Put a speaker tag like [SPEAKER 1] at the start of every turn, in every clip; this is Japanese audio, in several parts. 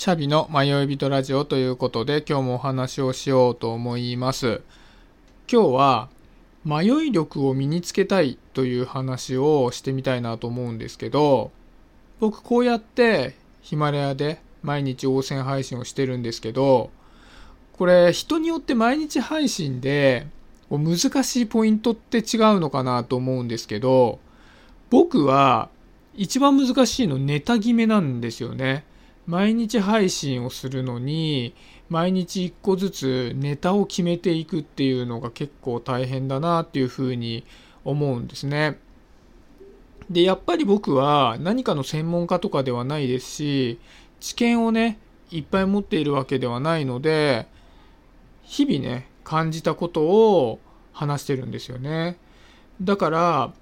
[SPEAKER 1] シャビの迷い人ラジオということで今日もお話をしようと思います。今日は迷い力を身につけたいという話をしてみたいなと思うんですけど、僕こうやってヒマラヤで毎日応戦配信をしてるんですけど、これ人によって毎日配信で難しいポイントって違うのかなと思うんですけど、僕は一番難しいのネタ決めなんですよね。毎日配信をするのに毎日1個ずつネタを決めていくっていうのが結構大変だなっていうふうに思うんですね。でやっぱり僕は何かの専門家とかではないですし知見をねいっぱい持っているわけではないので日々ね感じたことを話してるんですよね。だから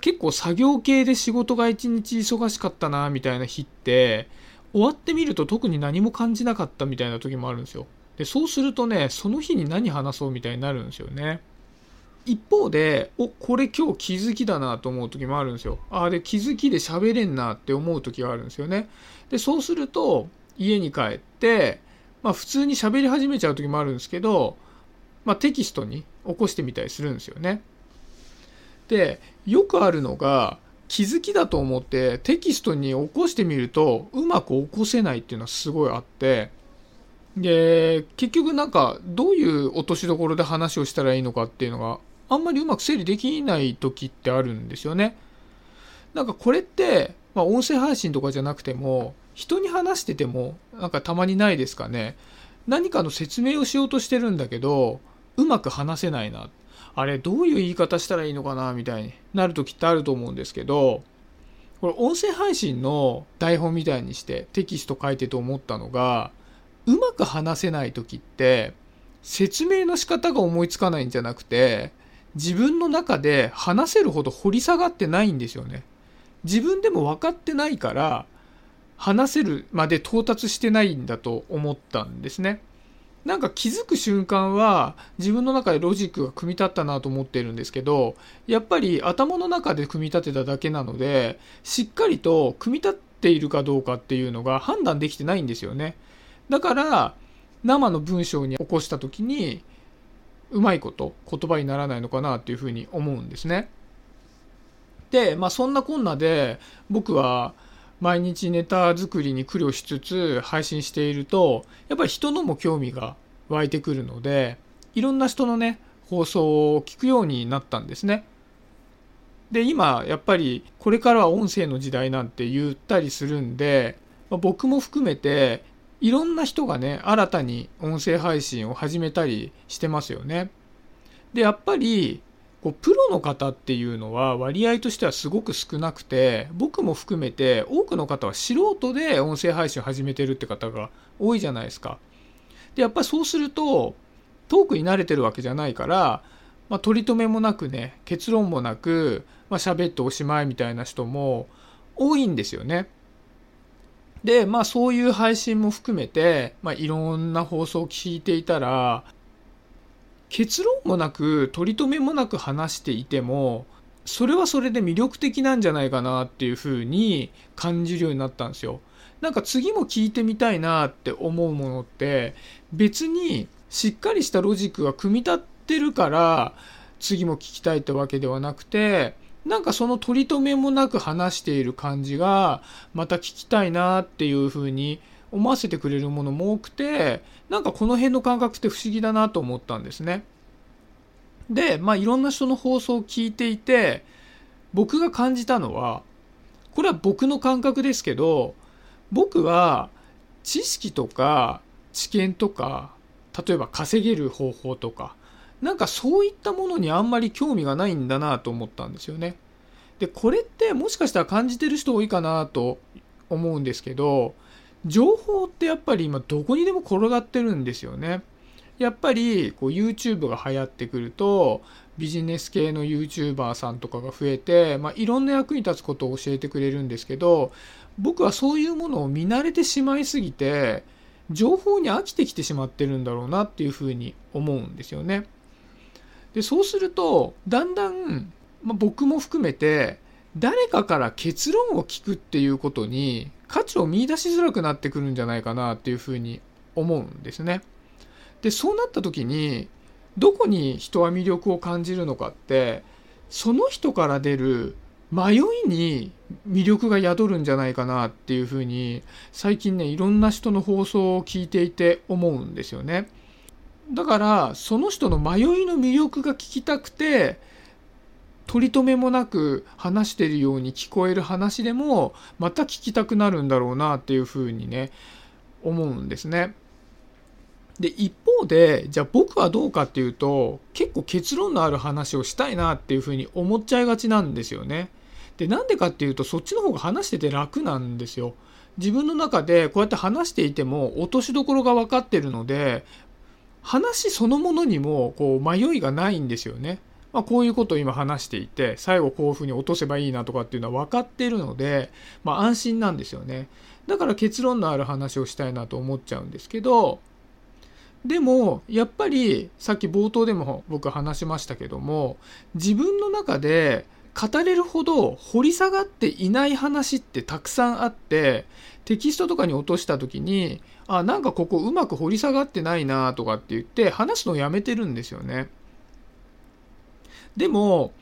[SPEAKER 1] 結構作業系で仕事が一日忙しかったなみたいな日って終わってみると特に何も感じなかったみたいな時もあるんですよ。で、そうするとね、その日に何話そうみたいになるんですよね。一方で、お、これ今日気づきだなと思う時もあるんですよ。ああ、で、気づきで喋れんなって思う時があるんですよね。で、そうすると、家に帰って、まあ普通に喋り始めちゃう時もあるんですけど、まあテキストに起こしてみたりするんですよね。で、よくあるのが、気づきだと思ってテキストに起こしてみるとうまく起こせないっていうのはすごいあってで結局なんかどういう落としどころで話をしたらいいのかっていうのがあんまりうまく整理できない時ってあるんですよね。なんかこれって、まあ、音声配信とかじゃなくても人に話しててもなんかたまにないですかね何かの説明をしようとしてるんだけどうまく話せないなっあれどういう言い方したらいいのかなみたいになる時ってあると思うんですけどこれ音声配信の台本みたいにしてテキスト書いてと思ったのがうまく話せない時って説明の仕方が思いつかないんじゃなくて自分の中で話せるほど掘り下がってないんですよね。自分でも分かってないから話せるまで到達してないんだと思ったんですね。なんか気づく瞬間は自分の中でロジックが組み立ったなと思ってるんですけどやっぱり頭の中で組み立てただけなのでしっかりと組み立っているかどうかっていうのが判断できてないんですよね。だから生の文章に起こした時にうまいこと言葉にならないのかなっていうふうに思うんですね。でまあそんなこんなで僕は毎日ネタ作りに苦慮しつつ配信しているとやっぱり人のも興味が湧いてくるのでいろんな人のね放送を聞くようになったんですね。で今やっぱりこれからは音声の時代なんて言ったりするんで、まあ、僕も含めていろんな人がね新たに音声配信を始めたりしてますよね。でやっぱりこうプロの方っていうのは割合としてはすごく少なくて僕も含めて多くの方は素人で音声配信を始めてるって方が多いじゃないですか。でやっぱりそうするとトークに慣れてるわけじゃないから、まあ、取り留めもなくね結論もなく、まあ、喋っておしまいみたいな人も多いんですよね。でまあそういう配信も含めて、まあ、いろんな放送を聞いていたら結論もなく取り留めもなく話していてもそれはそれで魅力的なんじゃないかなっていうふうに感じるようになったんですよ。なんか次も聞いてみたいなって思うものって別にしっかりしたロジックが組み立ってるから次も聞きたいってわけではなくてなんかその取り留めもなく話している感じがまた聞きたいなっていうふうに思わせてくれるものも多くてなんかこの辺の感覚って不思議だなと思ったんですね。でまあいろんな人の放送を聞いていて僕が感じたのはこれは僕の感覚ですけど僕は知識とか知見とか例えば稼げる方法とかなんかそういったものにあんまり興味がないんだなと思ったんですよね。でこれってもしかしたら感じてる人多いかなと思うんですけど情報ってやっぱり今どこにでも転がってるんですよね。やっぱりこう YouTube が流行ってくるとビジネス系の YouTuber さんとかが増えて、まあ、いろんな役に立つことを教えてくれるんですけど僕はそういうものを見慣れてしまいすぎて情報に飽きてきてしまってるんだろうなっていうふうに思うんですよね。でそうするとだんだん、まあ、僕も含めて誰かから結論を聞くっていうことに価値を見いだしづらくなってくるんじゃないかなっていうふうに思うんですね。でそうなった時にどこに人は魅力を感じるのかってその人から出る迷いに魅力が宿るんじゃないかなっていうふうに最近ねいろんな人の放送を聞いていて思うんですよね。だからその人の迷いの魅力が聞きたくて取り留めもなく話してるように聞こえる話でもまた聞きたくなるんだろうなっていうふうにね思うんですね。で一方でじゃあ僕はどうかっていうと結構結論のある話をしたいなっていうふうに思っちゃいがちなんですよね。でなんでかっていうとそっちの方が話してて楽なんですよ。自分の中でこうやって話していても落としどころが分かってるので話そのものにもこう迷いがないんですよね。まあ、こういうことを今話していて最後こういうふうに落とせばいいなとかっていうのは分かっているので、まあ、安心なんですよね。だから結論のある話をしたいなと思っちゃうんですけどでもやっぱりさっき冒頭でも僕話しましたけども自分の中で語れるほど掘り下がっていない話ってたくさんあってテキストとかに落とした時にあなんかここうまく掘り下がってないなとかって言って話すのをやめてるんですよね。でも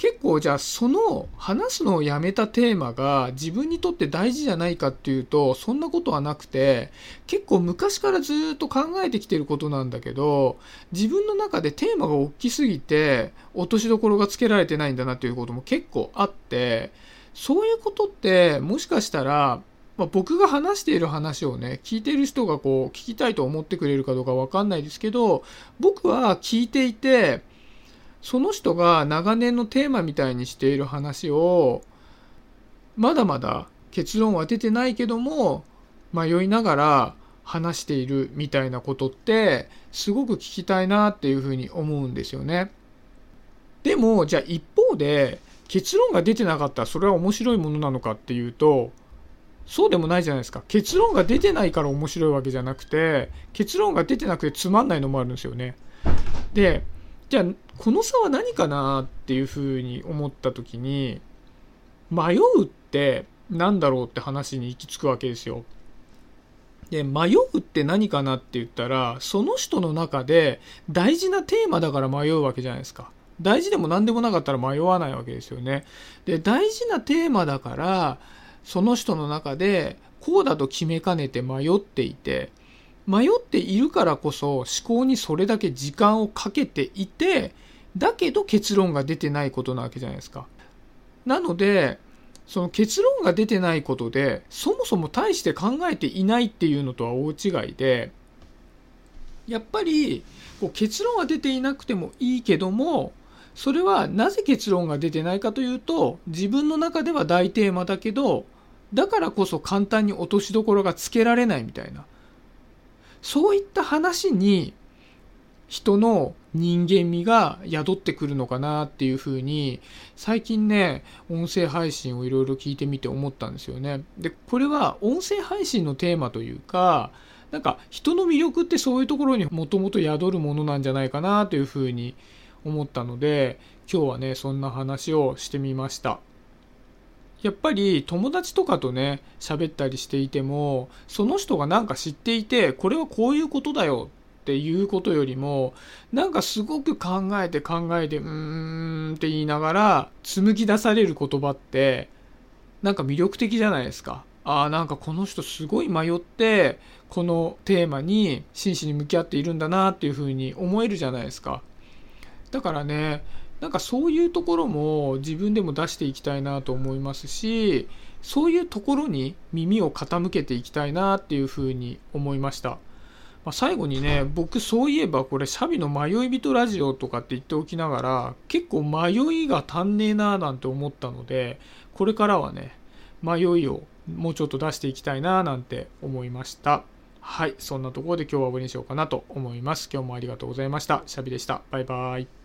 [SPEAKER 1] 結構じゃあその話すのをやめたテーマが自分にとって大事じゃないかっていうとそんなことはなくて結構昔からずっと考えてきてることなんだけど自分の中でテーマが大きすぎて落としどころがつけられてないんだなっていうことも結構あってそういうことってもしかしたらまあ、僕が話している話をね聞いている人がこう聞きたいと思ってくれるかどうか分かんないですけど僕は聞いていてその人が長年のテーマみたいにしている話をまだまだ結論は出てないけども迷いながら話しているみたいなことってすごく聞きたいなっていうふうに思うんですよね。でもじゃあ一方で結論が出てなかったらそれは面白いものなのかっていうとそうでもないじゃないですか結論が出てないから面白いわけじゃなくて結論が出てなくてつまんないのもあるんですよね。でじゃあこの差は何かなっていうふうに思った時に迷うって何だろうって話に行き着くわけですよ。で迷うって何かなって言ったらその人の中で大事なテーマだから迷うわけじゃないですか。大事でも何でもなかったら迷わないわけですよね。で大事なテーマだからその人の中でこうだと決めかねて迷っていて迷っているからこそ思考にそれだけ時間をかけていてだけど結論が出てないことなわけじゃないですか。なのでその結論が出てないことでそもそも大して考えていないっていうのとは大違いでやっぱりこう結論は出ていなくてもいいけどもそれはなぜ結論が出てないかというと自分の中では大テーマだけどだからこそ簡単に落としどころがつけられないみたいなそういった話に人の人間味が宿ってくるのかなっていうふうに最近ね音声配信をいろいろ聞いてみて思ったんですよね。でこれは音声配信のテーマというかなんか人の魅力ってそういうところにもともと宿るものなんじゃないかなというふうに思ったので今日はねそんな話をしてみましたやっぱり友達とかとね喋ったりしていてもその人が何か知っていてこれはこういうことだよっていうことよりもなんかすごく考えて考えてうーんって言いながら紡ぎ出される言葉ってなんか魅力的じゃないですか。ああなんかこの人すごい迷ってこのテーマに真摯に向き合っているんだなっていうふうに思えるじゃないですか。だからねなんかそういうところも自分でも出していきたいなと思いますしそういうところに耳を傾けていきたいなっていうふうに思いました。まあ、最後にね僕そういえばこれシャビの迷い人ラジオとかって言っておきながら結構迷いが足んねえなーなんて思ったのでこれからはね迷いをもうちょっと出していきたいななんて思いました。はいそんなところで今日は終わりにしようかなと思います。今日もありがとうございました。シャビでした。バイバイ。